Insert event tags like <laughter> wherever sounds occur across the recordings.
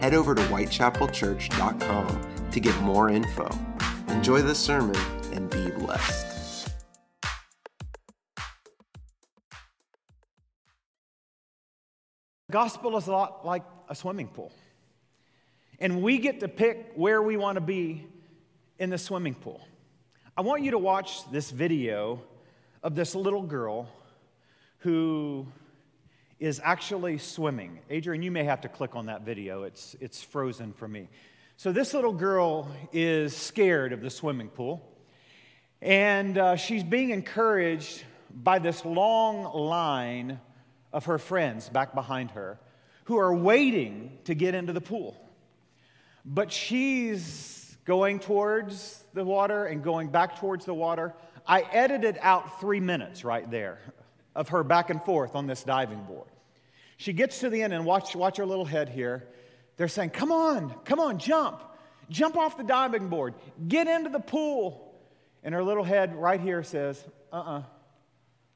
Head over to whitechapelchurch.com to get more info. Enjoy the sermon and be blessed. The gospel is a lot like a swimming pool. And we get to pick where we want to be in the swimming pool. I want you to watch this video of this little girl who is actually swimming. Adrian, you may have to click on that video, it's, it's frozen for me. So, this little girl is scared of the swimming pool, and uh, she's being encouraged by this long line of her friends back behind her who are waiting to get into the pool. But she's going towards the water and going back towards the water. I edited out three minutes right there of her back and forth on this diving board. She gets to the end and watch, watch her little head here. They're saying, Come on, come on, jump. Jump off the diving board. Get into the pool. And her little head right here says, Uh uh-uh.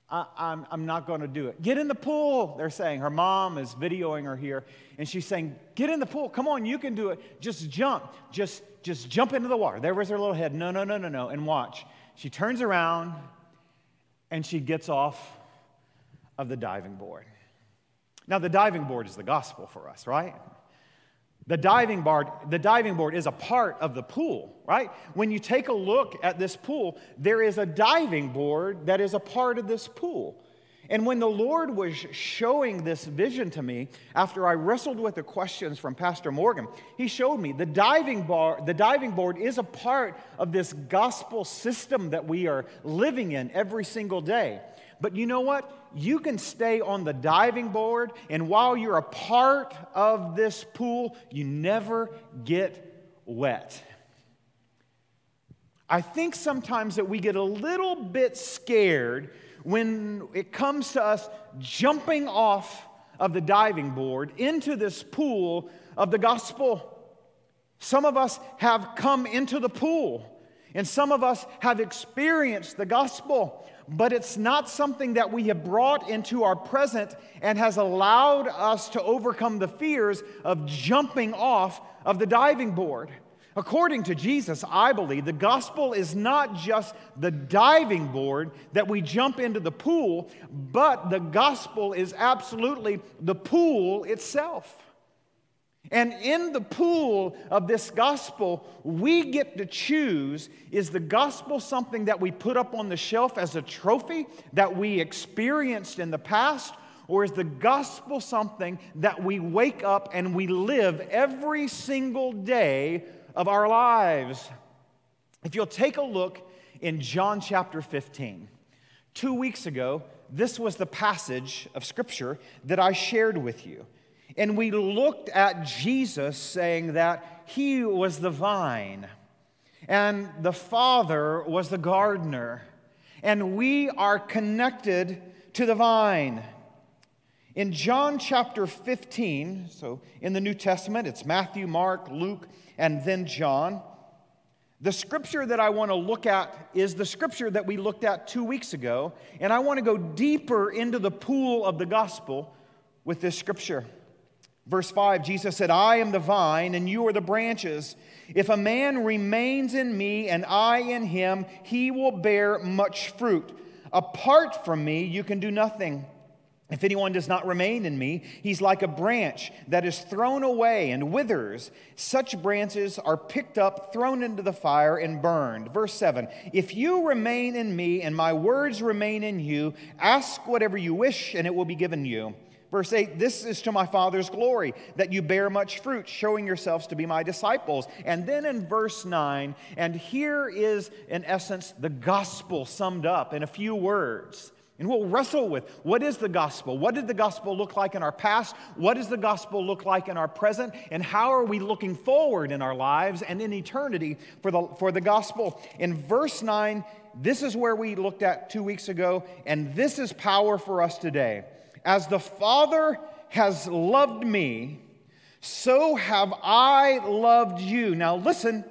uh I'm, I'm not going to do it. Get in the pool, they're saying. Her mom is videoing her here, and she's saying, Get in the pool. Come on, you can do it. Just jump. Just, just jump into the water. There was her little head. No, no, no, no, no. And watch. She turns around and she gets off of the diving board. Now, the diving board is the gospel for us, right? The diving board, the diving board is a part of the pool, right? When you take a look at this pool, there is a diving board that is a part of this pool. And when the Lord was showing this vision to me, after I wrestled with the questions from Pastor Morgan, he showed me the diving, bar, the diving board is a part of this gospel system that we are living in every single day. But you know what? You can stay on the diving board, and while you're a part of this pool, you never get wet. I think sometimes that we get a little bit scared when it comes to us jumping off of the diving board into this pool of the gospel. Some of us have come into the pool, and some of us have experienced the gospel but it's not something that we have brought into our present and has allowed us to overcome the fears of jumping off of the diving board. According to Jesus, I believe the gospel is not just the diving board that we jump into the pool, but the gospel is absolutely the pool itself. And in the pool of this gospel, we get to choose is the gospel something that we put up on the shelf as a trophy that we experienced in the past? Or is the gospel something that we wake up and we live every single day of our lives? If you'll take a look in John chapter 15, two weeks ago, this was the passage of scripture that I shared with you. And we looked at Jesus saying that he was the vine and the Father was the gardener, and we are connected to the vine. In John chapter 15, so in the New Testament, it's Matthew, Mark, Luke, and then John. The scripture that I want to look at is the scripture that we looked at two weeks ago, and I want to go deeper into the pool of the gospel with this scripture. Verse 5, Jesus said, I am the vine, and you are the branches. If a man remains in me and I in him, he will bear much fruit. Apart from me, you can do nothing. If anyone does not remain in me, he's like a branch that is thrown away and withers. Such branches are picked up, thrown into the fire, and burned. Verse 7 If you remain in me and my words remain in you, ask whatever you wish, and it will be given you. Verse 8, this is to my Father's glory, that you bear much fruit, showing yourselves to be my disciples. And then in verse 9, and here is, in essence, the gospel summed up in a few words. And we'll wrestle with what is the gospel? What did the gospel look like in our past? What does the gospel look like in our present? And how are we looking forward in our lives and in eternity for the, for the gospel? In verse 9, this is where we looked at two weeks ago, and this is power for us today. As the Father has loved me, so have I loved you. Now listen,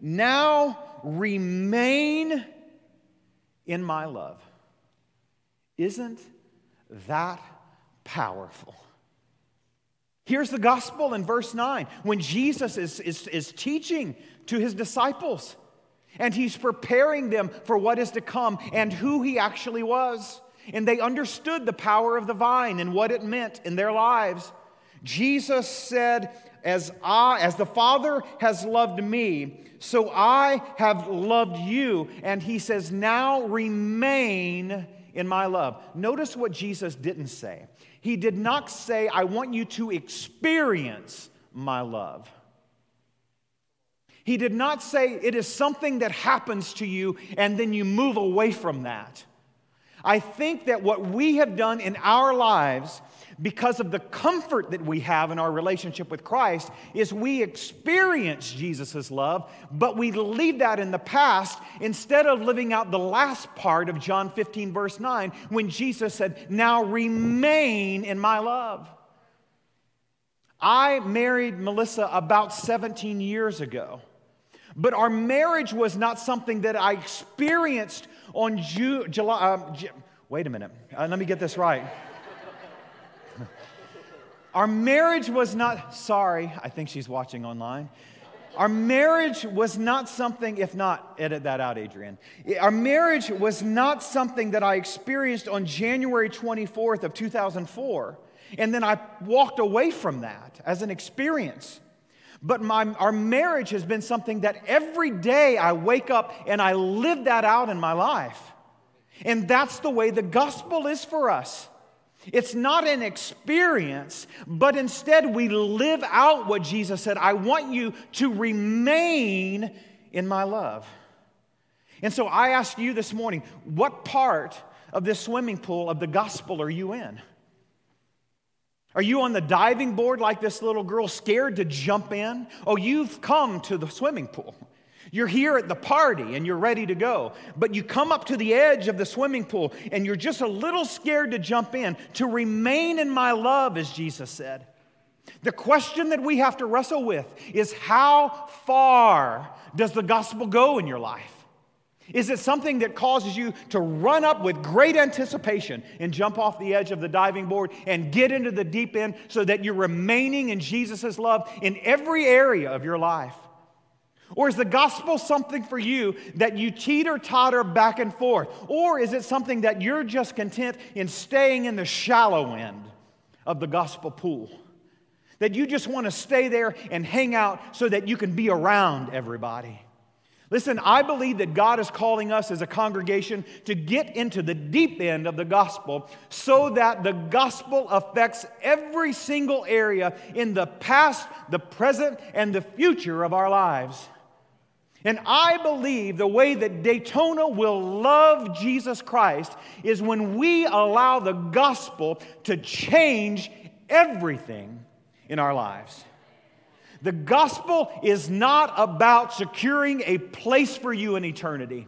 now remain in my love. Isn't that powerful? Here's the gospel in verse 9 when Jesus is, is, is teaching to his disciples and he's preparing them for what is to come and who he actually was. And they understood the power of the vine and what it meant in their lives. Jesus said, As I, as the Father has loved me, so I have loved you. And he says, Now remain in my love. Notice what Jesus didn't say. He did not say, I want you to experience my love. He did not say it is something that happens to you and then you move away from that. I think that what we have done in our lives because of the comfort that we have in our relationship with Christ is we experience Jesus' love, but we leave that in the past instead of living out the last part of John 15, verse 9, when Jesus said, Now remain in my love. I married Melissa about 17 years ago, but our marriage was not something that I experienced on Ju- July. Uh, Ju- wait a minute, uh, let me get this right. <laughs> Our marriage was not, sorry, I think she's watching online. Our marriage was not something, if not, edit that out, Adrian. Our marriage was not something that I experienced on January 24th of 2004. And then I walked away from that as an experience. But my, our marriage has been something that every day I wake up and I live that out in my life. And that's the way the gospel is for us. It's not an experience, but instead we live out what Jesus said I want you to remain in my love. And so I ask you this morning what part of this swimming pool of the gospel are you in? Are you on the diving board like this little girl, scared to jump in? Oh, you've come to the swimming pool. You're here at the party and you're ready to go, but you come up to the edge of the swimming pool and you're just a little scared to jump in, to remain in my love, as Jesus said. The question that we have to wrestle with is how far does the gospel go in your life? Is it something that causes you to run up with great anticipation and jump off the edge of the diving board and get into the deep end so that you're remaining in Jesus' love in every area of your life? Or is the gospel something for you that you teeter totter back and forth? Or is it something that you're just content in staying in the shallow end of the gospel pool? That you just want to stay there and hang out so that you can be around everybody? Listen, I believe that God is calling us as a congregation to get into the deep end of the gospel so that the gospel affects every single area in the past, the present, and the future of our lives. And I believe the way that Daytona will love Jesus Christ is when we allow the gospel to change everything in our lives. The gospel is not about securing a place for you in eternity.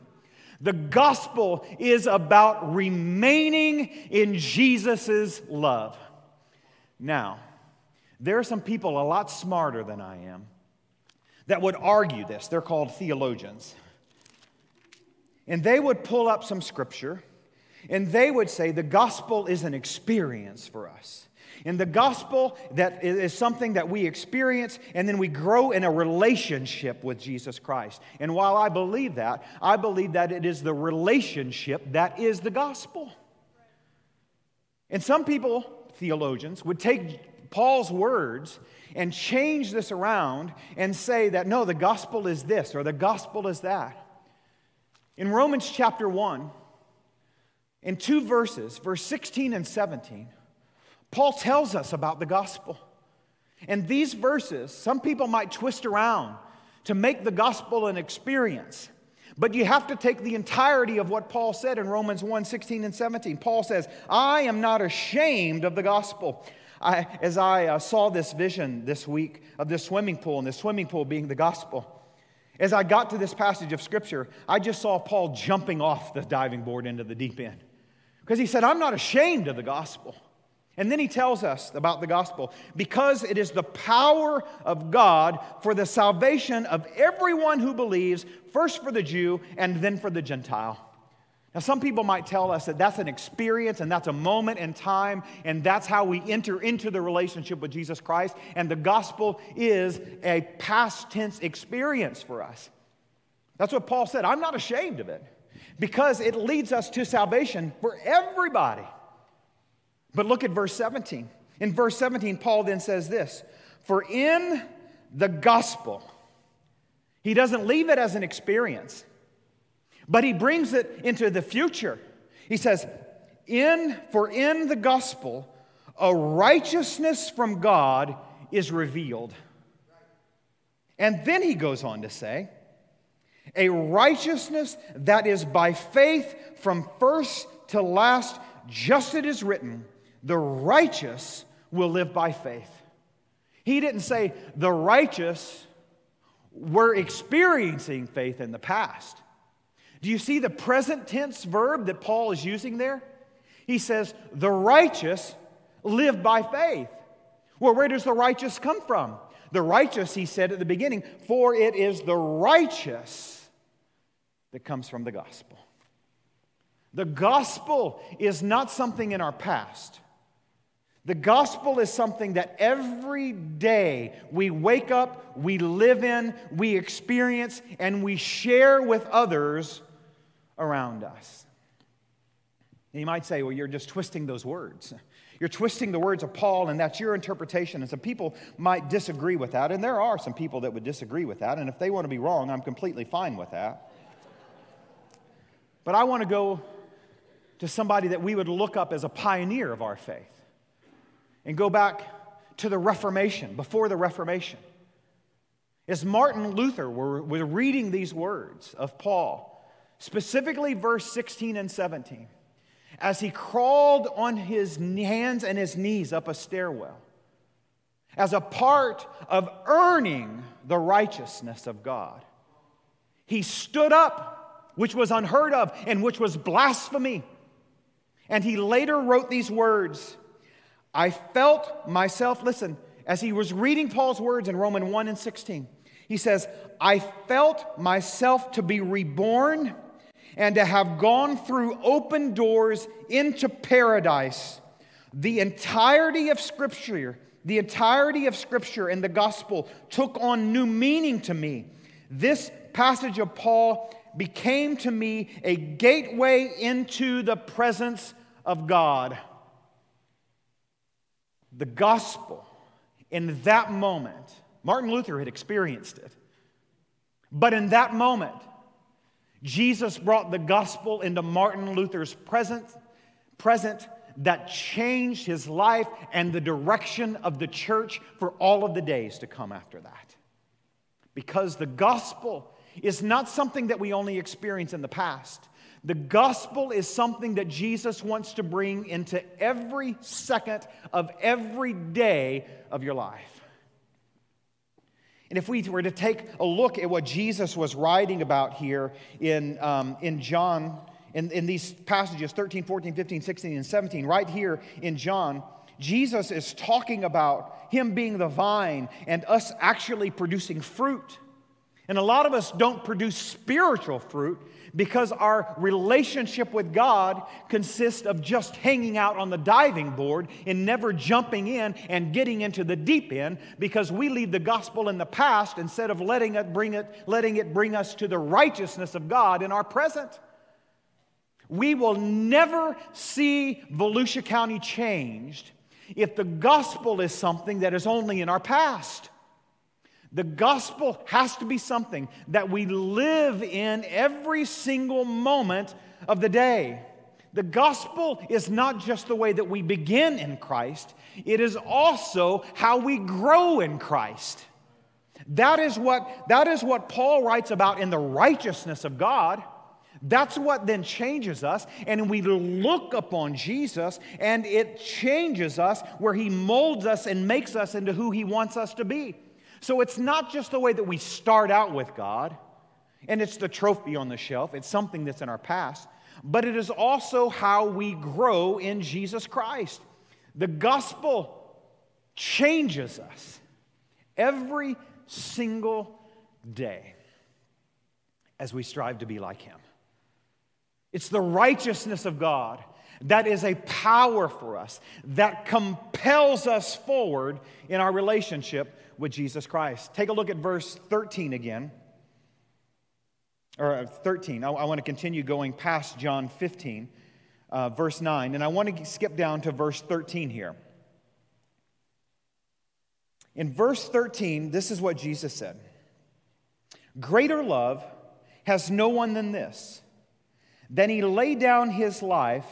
The gospel is about remaining in Jesus' love. Now, there are some people a lot smarter than I am that would argue this. They're called theologians. And they would pull up some scripture and they would say the gospel is an experience for us. And the gospel that is something that we experience and then we grow in a relationship with Jesus Christ. And while I believe that, I believe that it is the relationship that is the gospel. And some people, theologians, would take Paul's words and change this around and say that no, the gospel is this or the gospel is that. In Romans chapter 1, in two verses, verse 16 and 17, Paul tells us about the gospel. And these verses, some people might twist around to make the gospel an experience. But you have to take the entirety of what Paul said in Romans 1 16 and 17. Paul says, I am not ashamed of the gospel. I, as I uh, saw this vision this week of this swimming pool, and the swimming pool being the gospel, as I got to this passage of scripture, I just saw Paul jumping off the diving board into the deep end. Because he said, I'm not ashamed of the gospel. And then he tells us about the gospel because it is the power of God for the salvation of everyone who believes, first for the Jew and then for the Gentile. Now, some people might tell us that that's an experience and that's a moment in time, and that's how we enter into the relationship with Jesus Christ. And the gospel is a past tense experience for us. That's what Paul said. I'm not ashamed of it because it leads us to salvation for everybody. But look at verse 17. In verse 17, Paul then says this For in the gospel, he doesn't leave it as an experience, but he brings it into the future. He says, in, For in the gospel, a righteousness from God is revealed. And then he goes on to say, a righteousness that is by faith from first to last, just as it is written the righteous will live by faith. He didn't say the righteous were experiencing faith in the past. Do you see the present tense verb that Paul is using there? He says, the righteous live by faith. Well, where does the righteous come from? The righteous, he said at the beginning, for it is the righteous that comes from the gospel. The gospel is not something in our past. The gospel is something that every day we wake up, we live in, we experience, and we share with others around us. And you might say, well, you're just twisting those words. You're twisting the words of Paul, and that's your interpretation. And some people might disagree with that, and there are some people that would disagree with that. And if they want to be wrong, I'm completely fine with that. But I want to go to somebody that we would look up as a pioneer of our faith and go back to the Reformation, before the Reformation. As Martin Luther were reading these words of Paul, specifically verse 16 and 17, as he crawled on his hands and his knees up a stairwell, as a part of earning the righteousness of God, he stood up, which was unheard of and which was blasphemy. And he later wrote these words I felt myself, listen, as he was reading Paul's words in Romans 1 and 16, he says, I felt myself to be reborn and to have gone through open doors into paradise. The entirety of Scripture, the entirety of Scripture and the gospel took on new meaning to me. This passage of Paul became to me a gateway into the presence of God the gospel in that moment, Martin Luther had experienced it. But in that moment, Jesus brought the gospel into Martin Luther's present, present that changed his life and the direction of the church for all of the days to come after that. Because the gospel is not something that we only experience in the past. The gospel is something that Jesus wants to bring into every second of every day of your life. And if we were to take a look at what Jesus was writing about here in, um, in John, in, in these passages 13, 14, 15, 16, and 17, right here in John, Jesus is talking about him being the vine and us actually producing fruit. And a lot of us don't produce spiritual fruit because our relationship with God consists of just hanging out on the diving board and never jumping in and getting into the deep end because we leave the gospel in the past instead of letting it bring, it, letting it bring us to the righteousness of God in our present. We will never see Volusia County changed if the gospel is something that is only in our past. The gospel has to be something that we live in every single moment of the day. The gospel is not just the way that we begin in Christ, it is also how we grow in Christ. That is what, that is what Paul writes about in the righteousness of God. That's what then changes us. And we look upon Jesus, and it changes us where he molds us and makes us into who he wants us to be. So it's not just the way that we start out with God, and it's the trophy on the shelf, it's something that's in our past, but it is also how we grow in Jesus Christ. The gospel changes us every single day as we strive to be like Him. It's the righteousness of God that is a power for us that compels us forward in our relationship with Jesus Christ. Take a look at verse 13 again. Or uh, 13. I, I want to continue going past John 15, uh, verse 9, and I want to skip down to verse 13 here. In verse 13, this is what Jesus said Greater love has no one than this, than he laid down his life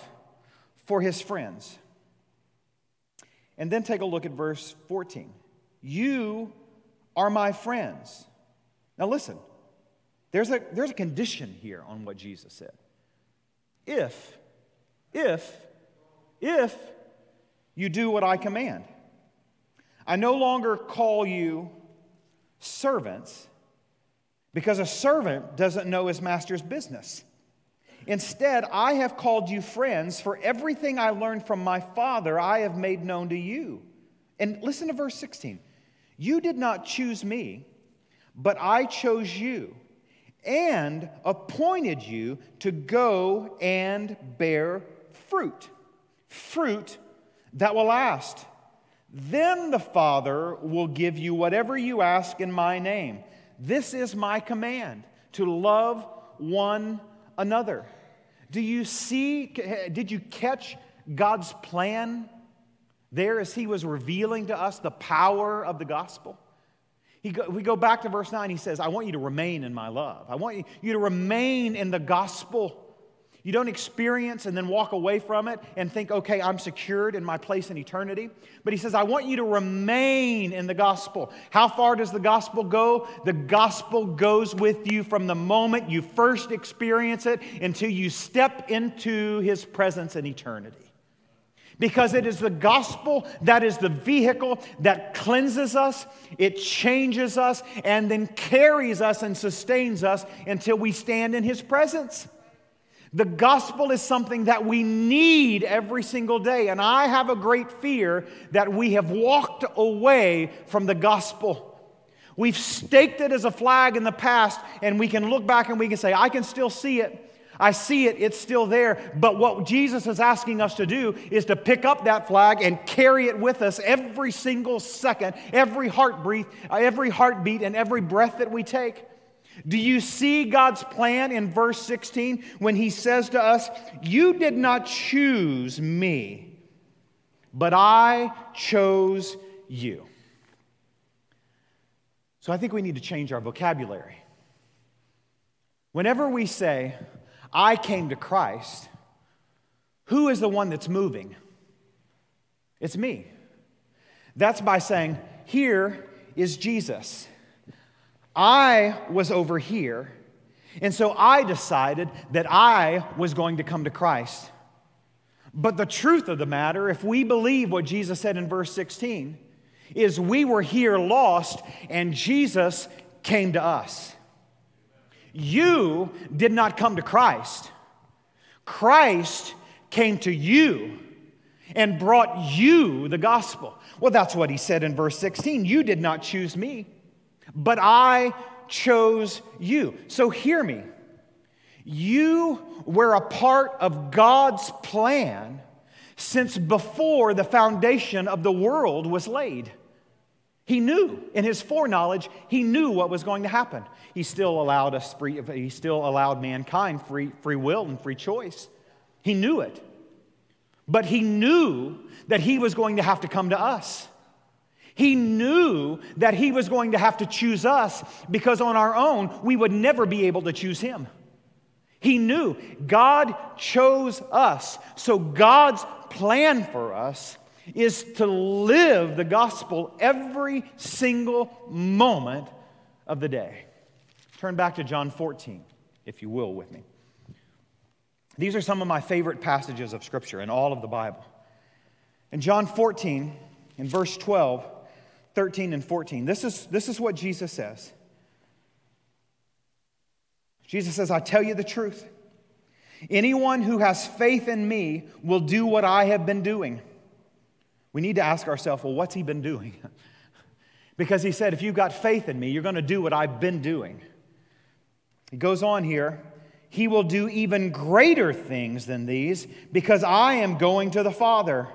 for his friends. And then take a look at verse 14. You are my friends. Now listen, there's a, there's a condition here on what Jesus said. If, if, if you do what I command. I no longer call you servants because a servant doesn't know his master's business. Instead, I have called you friends, for everything I learned from my Father I have made known to you. And listen to verse 16. You did not choose me, but I chose you and appointed you to go and bear fruit. Fruit that will last. Then the Father will give you whatever you ask in my name. This is my command to love one another. Do you see, did you catch God's plan there as He was revealing to us the power of the gospel? Go, we go back to verse 9, he says, I want you to remain in my love. I want you, you to remain in the gospel. You don't experience and then walk away from it and think, okay, I'm secured in my place in eternity. But he says, I want you to remain in the gospel. How far does the gospel go? The gospel goes with you from the moment you first experience it until you step into his presence in eternity. Because it is the gospel that is the vehicle that cleanses us, it changes us, and then carries us and sustains us until we stand in his presence. The gospel is something that we need every single day. And I have a great fear that we have walked away from the gospel. We've staked it as a flag in the past, and we can look back and we can say, I can still see it. I see it, it's still there. But what Jesus is asking us to do is to pick up that flag and carry it with us every single second, every heartbeat, uh, every heartbeat, and every breath that we take. Do you see God's plan in verse 16 when he says to us, You did not choose me, but I chose you? So I think we need to change our vocabulary. Whenever we say, I came to Christ, who is the one that's moving? It's me. That's by saying, Here is Jesus. I was over here, and so I decided that I was going to come to Christ. But the truth of the matter, if we believe what Jesus said in verse 16, is we were here lost and Jesus came to us. You did not come to Christ, Christ came to you and brought you the gospel. Well, that's what he said in verse 16. You did not choose me but I chose you. So hear me. You were a part of God's plan since before the foundation of the world was laid. He knew in his foreknowledge, he knew what was going to happen. He still allowed us free, he still allowed mankind free, free will and free choice. He knew it. But he knew that he was going to have to come to us. He knew that he was going to have to choose us because on our own, we would never be able to choose him. He knew God chose us. So God's plan for us is to live the gospel every single moment of the day. Turn back to John 14, if you will, with me. These are some of my favorite passages of Scripture in all of the Bible. In John 14, in verse 12, 13, and 14, this is, this is what Jesus says. Jesus says, I tell you the truth. Anyone who has faith in me will do what I have been doing. We need to ask ourselves, well, what's he been doing? <laughs> because he said, if you've got faith in me, you're going to do what I've been doing. He goes on here, he will do even greater things than these because I am going to the Father.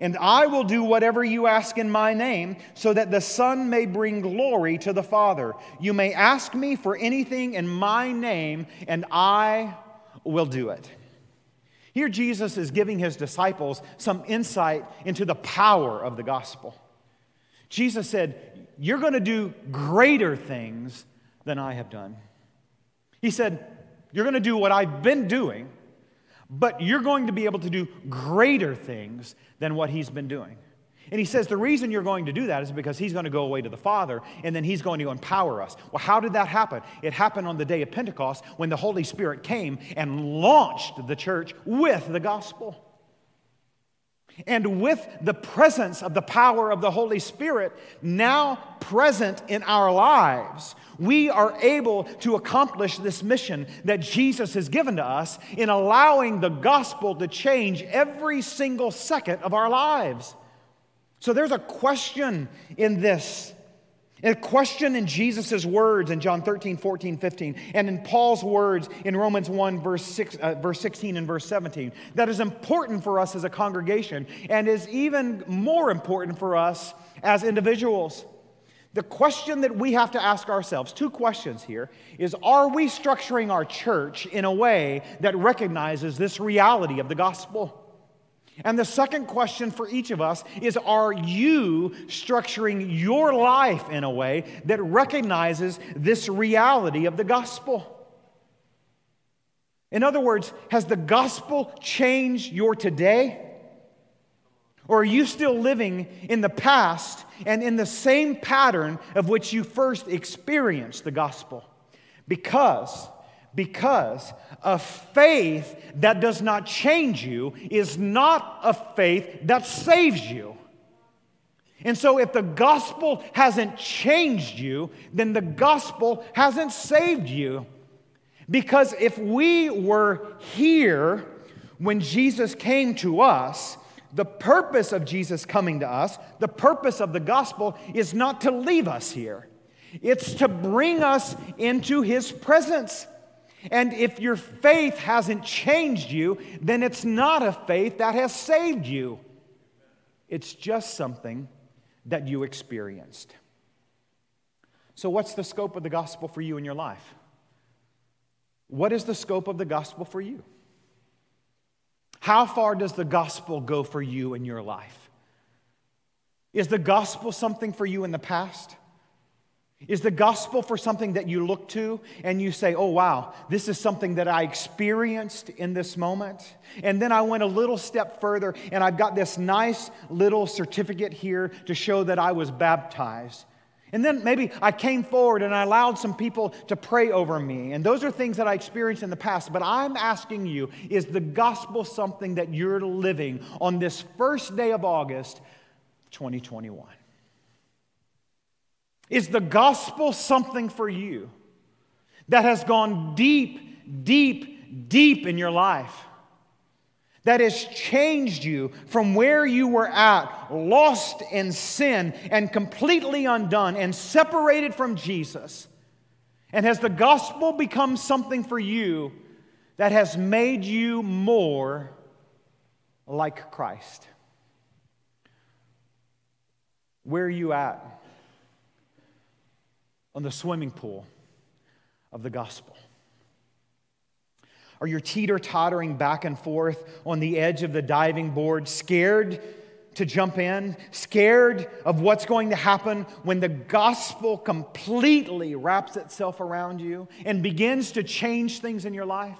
And I will do whatever you ask in my name, so that the Son may bring glory to the Father. You may ask me for anything in my name, and I will do it. Here, Jesus is giving his disciples some insight into the power of the gospel. Jesus said, You're going to do greater things than I have done. He said, You're going to do what I've been doing, but you're going to be able to do greater things than what he's been doing. And he says the reason you're going to do that is because he's going to go away to the Father and then he's going to empower us. Well, how did that happen? It happened on the day of Pentecost when the Holy Spirit came and launched the church with the gospel. And with the presence of the power of the Holy Spirit now present in our lives, we are able to accomplish this mission that Jesus has given to us in allowing the gospel to change every single second of our lives. So there's a question in this. A question in Jesus' words in John 13, 14, 15, and in Paul's words in Romans 1, verse, 6, uh, verse 16 and verse 17, that is important for us as a congregation and is even more important for us as individuals. The question that we have to ask ourselves, two questions here, is Are we structuring our church in a way that recognizes this reality of the gospel? And the second question for each of us is Are you structuring your life in a way that recognizes this reality of the gospel? In other words, has the gospel changed your today? Or are you still living in the past and in the same pattern of which you first experienced the gospel? Because, because a faith that does not change you is not a faith that saves you. And so, if the gospel hasn't changed you, then the gospel hasn't saved you. Because if we were here when Jesus came to us, the purpose of Jesus coming to us, the purpose of the gospel, is not to leave us here, it's to bring us into his presence. And if your faith hasn't changed you, then it's not a faith that has saved you. It's just something that you experienced. So, what's the scope of the gospel for you in your life? What is the scope of the gospel for you? How far does the gospel go for you in your life? Is the gospel something for you in the past? Is the gospel for something that you look to and you say, oh, wow, this is something that I experienced in this moment? And then I went a little step further and I've got this nice little certificate here to show that I was baptized. And then maybe I came forward and I allowed some people to pray over me. And those are things that I experienced in the past. But I'm asking you is the gospel something that you're living on this first day of August, 2021? Is the gospel something for you that has gone deep, deep, deep in your life? That has changed you from where you were at, lost in sin and completely undone and separated from Jesus? And has the gospel become something for you that has made you more like Christ? Where are you at? On the swimming pool of the gospel? Are you teeter tottering back and forth on the edge of the diving board, scared to jump in, scared of what's going to happen when the gospel completely wraps itself around you and begins to change things in your life?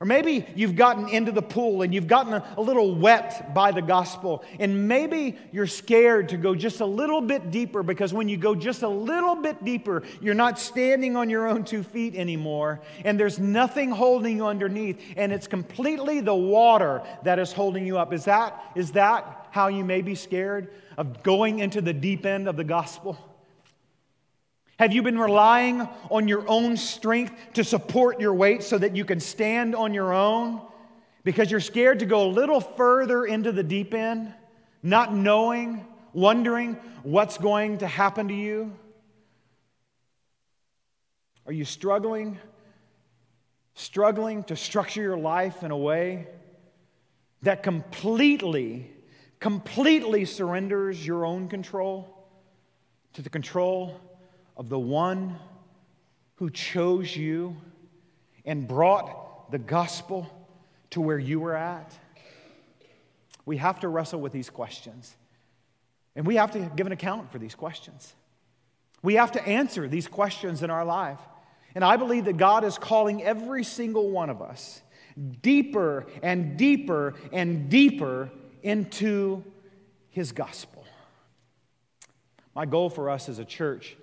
Or maybe you've gotten into the pool and you've gotten a, little wet by the gospel. And maybe you're scared to go just a little bit deeper because when you go just a little bit deeper, you're not standing on your own two feet anymore. And there's nothing holding you underneath. And it's completely the water that is holding you up. Is that, is that how you may be scared of going into the deep end of the gospel? Have you been relying on your own strength to support your weight so that you can stand on your own? Because you're scared to go a little further into the deep end, not knowing, wondering what's going to happen to you? Are you struggling, struggling to structure your life in a way that completely, completely surrenders your own control to the control of the one who chose you and brought the gospel to where you were at? We have to wrestle with these questions. And we have to give an account for these questions. We have to answer these questions in our life. And I believe that God is calling every single one of us deeper and deeper and deeper into His gospel. My goal for us as a church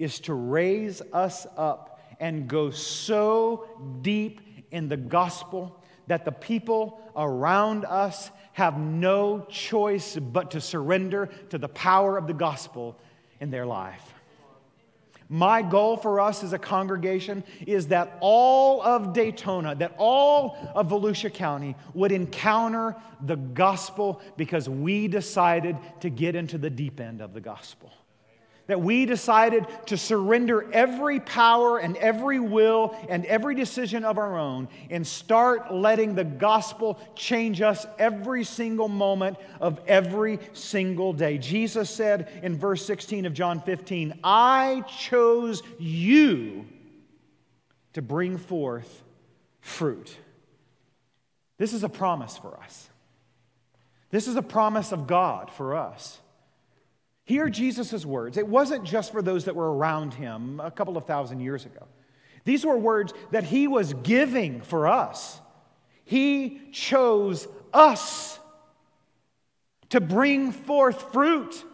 is to raise us up and go so deep in the gospel that the people around us have no choice but to surrender to the power of the gospel in their life. My goal for us as a congregation is that all of Daytona, that all of Volusia County would encounter the gospel because we decided to get into the deep end of the gospel that we decided to surrender every power and every will and every decision of our own and start letting the gospel change us every single moment of every single day. Jesus said in verse 16 of John 15, I chose you to bring forth fruit. This is a promise for us. This is a promise of God for us. Hear Jesus' words. It wasn't just for those that were around him a couple of thousand years ago. These were words that he was giving for us. He chose us to bring forth fruit.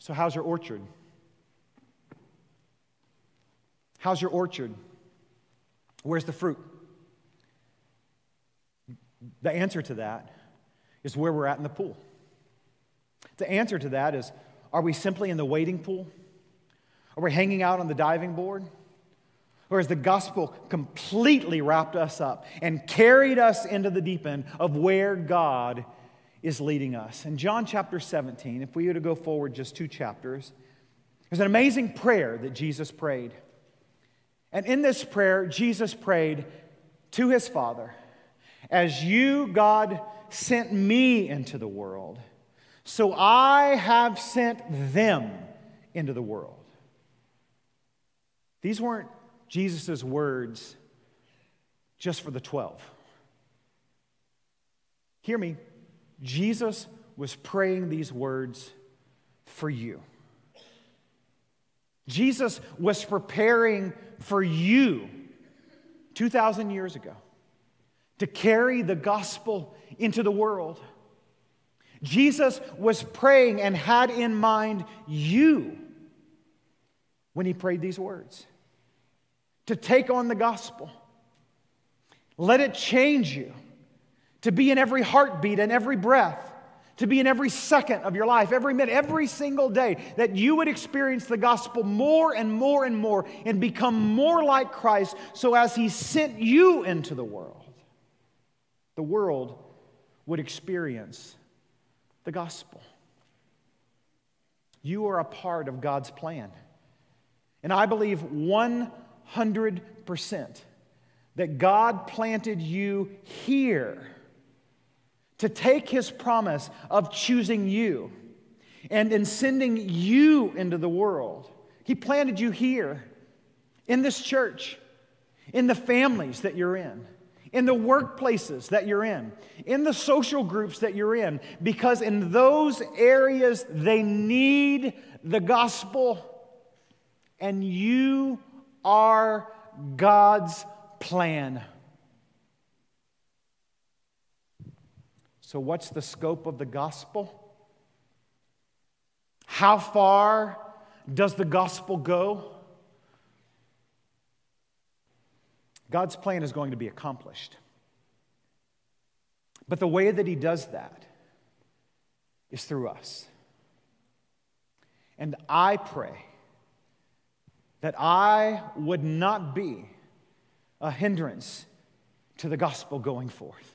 So, how's your orchard? How's your orchard? Where's the fruit? The answer to that is where we're at in the pool. The answer to that is are we simply in the waiting pool? Are we hanging out on the diving board? Or has the gospel completely wrapped us up and carried us into the deep end of where God is leading us? In John chapter 17, if we were to go forward just two chapters, there's an amazing prayer that Jesus prayed. And in this prayer, Jesus prayed to his Father, As you, God, sent me into the world, so I have sent them into the world. These weren't Jesus' words just for the 12. Hear me. Jesus was praying these words for you. Jesus was preparing for you 2,000 years ago to carry the gospel into the world. Jesus was praying and had in mind you when he prayed these words to take on the gospel. Let it change you, to be in every heartbeat and every breath, to be in every second of your life, every minute, every single day, that you would experience the gospel more and more and more and become more like Christ so as he sent you into the world, the world would experience the gospel. You are a part of God's plan. And I believe 100% that God planted you here to take his promise of choosing you and in sending you into the world. He planted you here in this church, in the families that you're in in the workplaces that you're in, in the social groups that you're in, because in those areas they need the gospel, and you are God's plan. So, what's the scope of the gospel? How far does the gospel go? God's plan is going to be accomplished. But the way that He does that is through us. And I pray that I would not be a hindrance to the gospel going forth.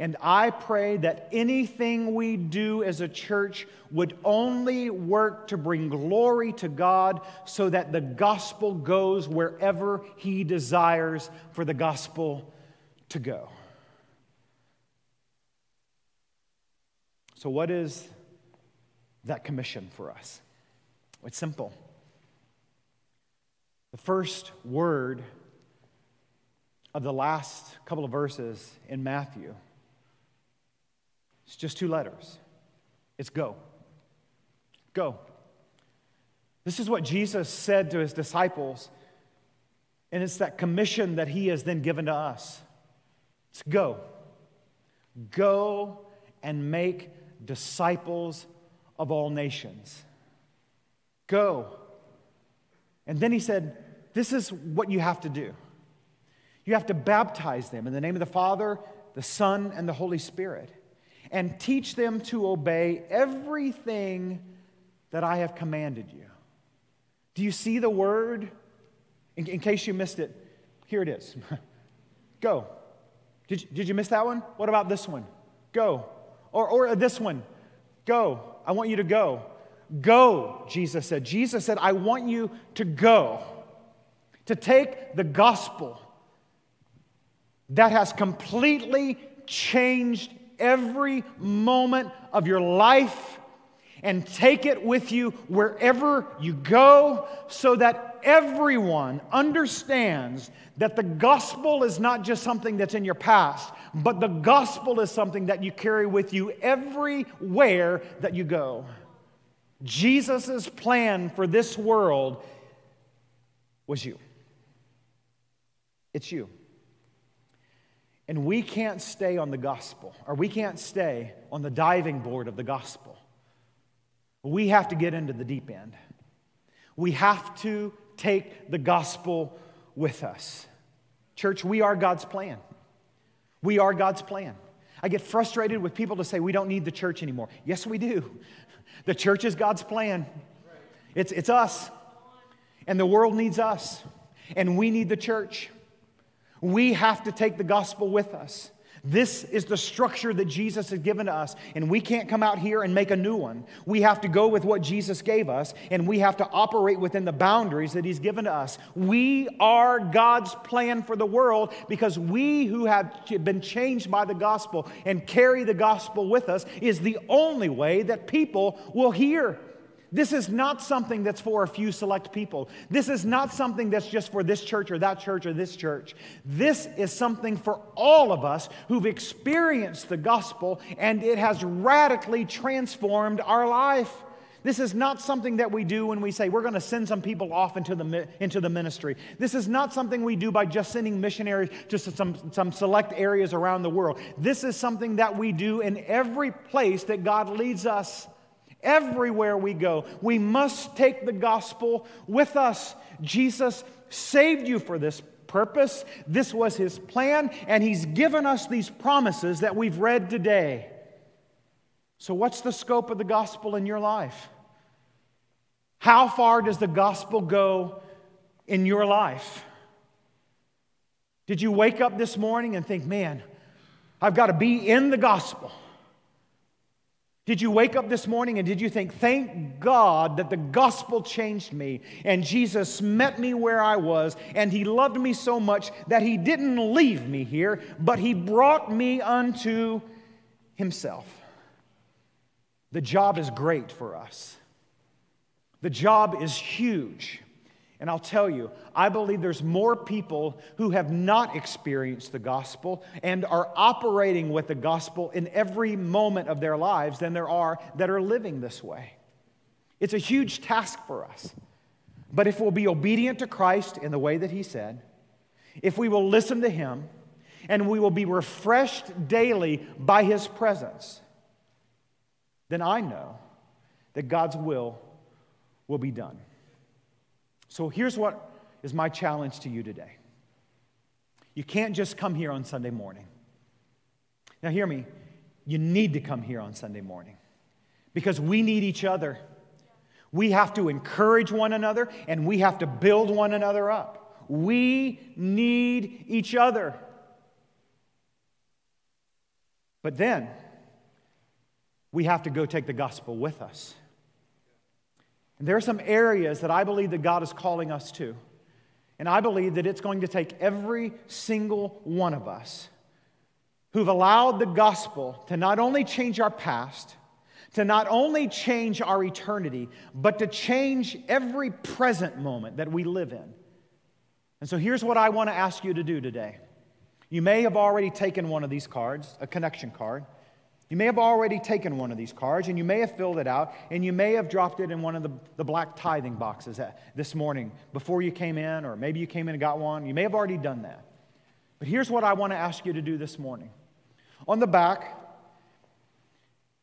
And I pray that anything we do as a church would only work to bring glory to God so that the gospel goes wherever He desires for the gospel to go. So, what is that commission for us? It's simple. The first word of the last couple of verses in Matthew it's just two letters. It's go. Go. This is what Jesus said to his disciples, and it's that commission that he has then given to us. It's go. Go and make disciples of all nations. Go. And then he said, This is what you have to do. You have to baptize them in the name of the Father, the Son, and the Holy Spirit and teach them to obey everything that I have commanded you. Do you see the word? In, in case you missed it, here it is <laughs> Go. Did, did you miss that one? What about this one? Go. Or, or this one? Go. I want you to go. Go, Jesus said. Jesus said, I want you to go, to take the gospel that has completely changed every moment of your life and take it with you wherever you go so that everyone understands that the gospel is not just something that's in your past, but the gospel is something that you carry with you everywhere that you go. Jesus' plan for this world was you. It's you. And we can't stay on the gospel, or we can't stay on the diving board of the gospel. We have to get into the deep end. We have to take the gospel with us. Church, we are God's plan. We are God's plan. I get frustrated with people to say we don't need the church anymore. Yes, we do. <laughs> The church is God's plan. It's, it's us. And the world needs us. And we need the church. We have to take the gospel with us. This is the structure that Jesus has given to us, and we can't come out here and make a new one. We have to go with what Jesus gave us, and we have to operate within the boundaries that He's given to us. We are God's plan for the world because we who have been changed by the gospel and carry the gospel with us is the only way that people will hear. This is not something that's for a few select people. This is not something that's just for this church or that church or this church. This is something for all of us who've experienced the gospel and it has radically transformed our life. This is not something that we do when we say we're going to send some people off into the, into the ministry. This is not something we do by just sending missionaries to some, some select areas around the world. This is something that we do in every place that God leads us. Everywhere we go, we must take the gospel with us. Jesus saved you for this purpose. This was his plan, and he's given us these promises that we've read today. So, what's the scope of the gospel in your life? How far does the gospel go in your life? Did you wake up this morning and think, man, I've got to be in the gospel? Did you wake up this morning and did you think, thank God that the gospel changed me and Jesus met me where I was and he loved me so much that he didn't leave me here, but he brought me unto himself? The job is great for us, the job is huge. And I'll tell you, I believe there's more people who have not experienced the gospel and are operating with the gospel in every moment of their lives than there are that are living this way. It's a huge task for us. But if we'll be obedient to Christ in the way that He said, if we will listen to Him and we will be refreshed daily by His presence, then I know that God's will will be done. So here's what is my challenge to you today you can't just come here on Sunday morning. Now, hear me. You need to come here on Sunday morning because we need each other. We have to encourage one another and we have to build one another up. We need each other. But then, we have to go take the gospel with us. And there are some areas that I believe that God is calling us to. And I believe that it's going to take every single one of us who've allowed the gospel to not only change our past, to not only change our eternity, but to change every present moment that we live in. And so here's what I want to ask you to do today. You may have already taken one of these cards, a connection card. You may have already taken one of these cards and you may have filled it out and you may have dropped it in one of the, the black tithing boxes this morning before you came in, or maybe you came in and got one. You may have already done that. But here's what I want to ask you to do this morning. On the back,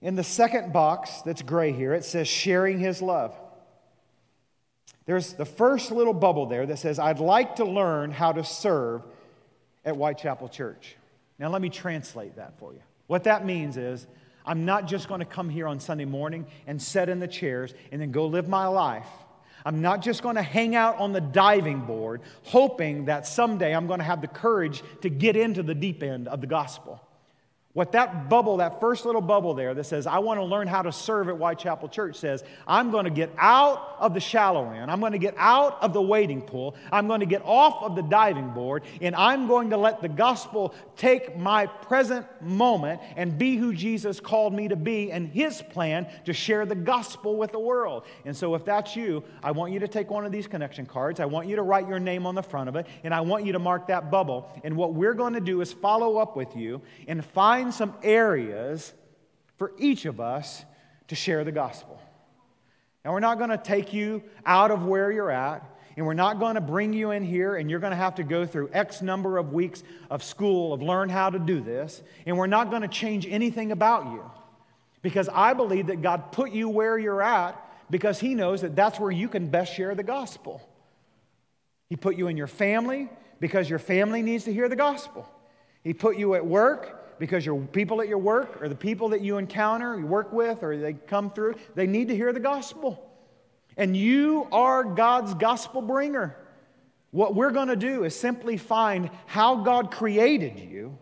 in the second box that's gray here, it says sharing his love. There's the first little bubble there that says, I'd like to learn how to serve at Whitechapel Church. Now, let me translate that for you. What that means is, I'm not just going to come here on Sunday morning and sit in the chairs and then go live my life. I'm not just going to hang out on the diving board hoping that someday I'm going to have the courage to get into the deep end of the gospel. What that bubble, that first little bubble there that says, I want to learn how to serve at Whitechapel Church says, I'm going to get out of the shallow end. I'm going to get out of the wading pool. I'm going to get off of the diving board. And I'm going to let the gospel take my present moment and be who Jesus called me to be and his plan to share the gospel with the world. And so if that's you, I want you to take one of these connection cards. I want you to write your name on the front of it. And I want you to mark that bubble. And what we're going to do is follow up with you and find find some areas for each of us to share the gospel. Now, we're not going to take you out of where you're at, and we're not going to bring you in here and you're going to have to go through X number of weeks of school of learn how to do this, and we're not going to change anything about you. Because I believe that God put you where you're at because He knows that that's where you can best share the gospel. He put you in your family because your family needs to hear the gospel. He put you at work because your people at your work or the people that you encounter, you work with, or they come through, they need to hear the gospel. And you are God's gospel bringer. What we're going to do is simply find how God created you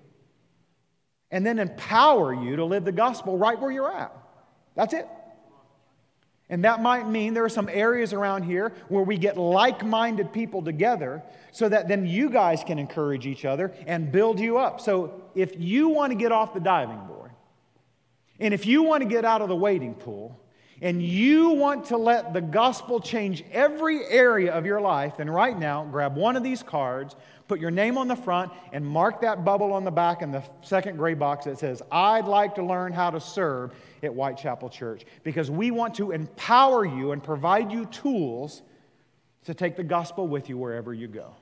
and then empower you to live the gospel right where you're at. That's it. And that might mean there are some areas around here where we get like minded people together so that then you guys can encourage each other and build you up. So if you want to get off the diving board, and if you want to get out of the wading pool, and you want to let the gospel change every area of your life, then right now, grab one of these cards, put your name on the front, and mark that bubble on the back in the second gray box that says, I'd like to learn how to serve at Whitechapel Church. Because we want to empower you and provide you tools to take the gospel with you wherever you go.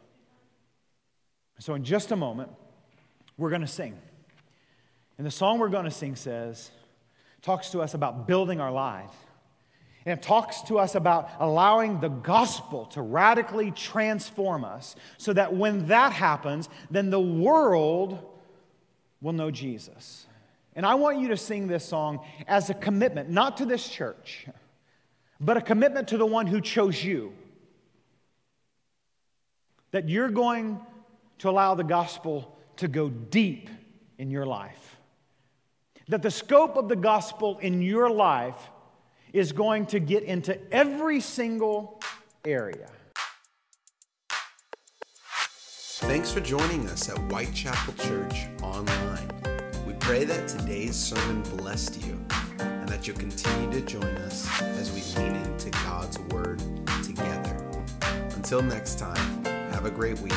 So, in just a moment, we're going to sing. And the song we're going to sing says, talks to us about building our lives. And it talks to us about allowing the gospel to radically transform us so that when that happens, then the world will know Jesus. And I want you to sing this song as a commitment, not to this church, but a commitment to the one who chose you. That you're going to allow the gospel to go deep in your life. That the scope of the gospel in your life is going to get into every single area. Thanks for joining us at Whitechapel Church online. We pray that today's sermon blessed you and that you'll continue to join us as we lean into God's Word together. Until next time, have a great week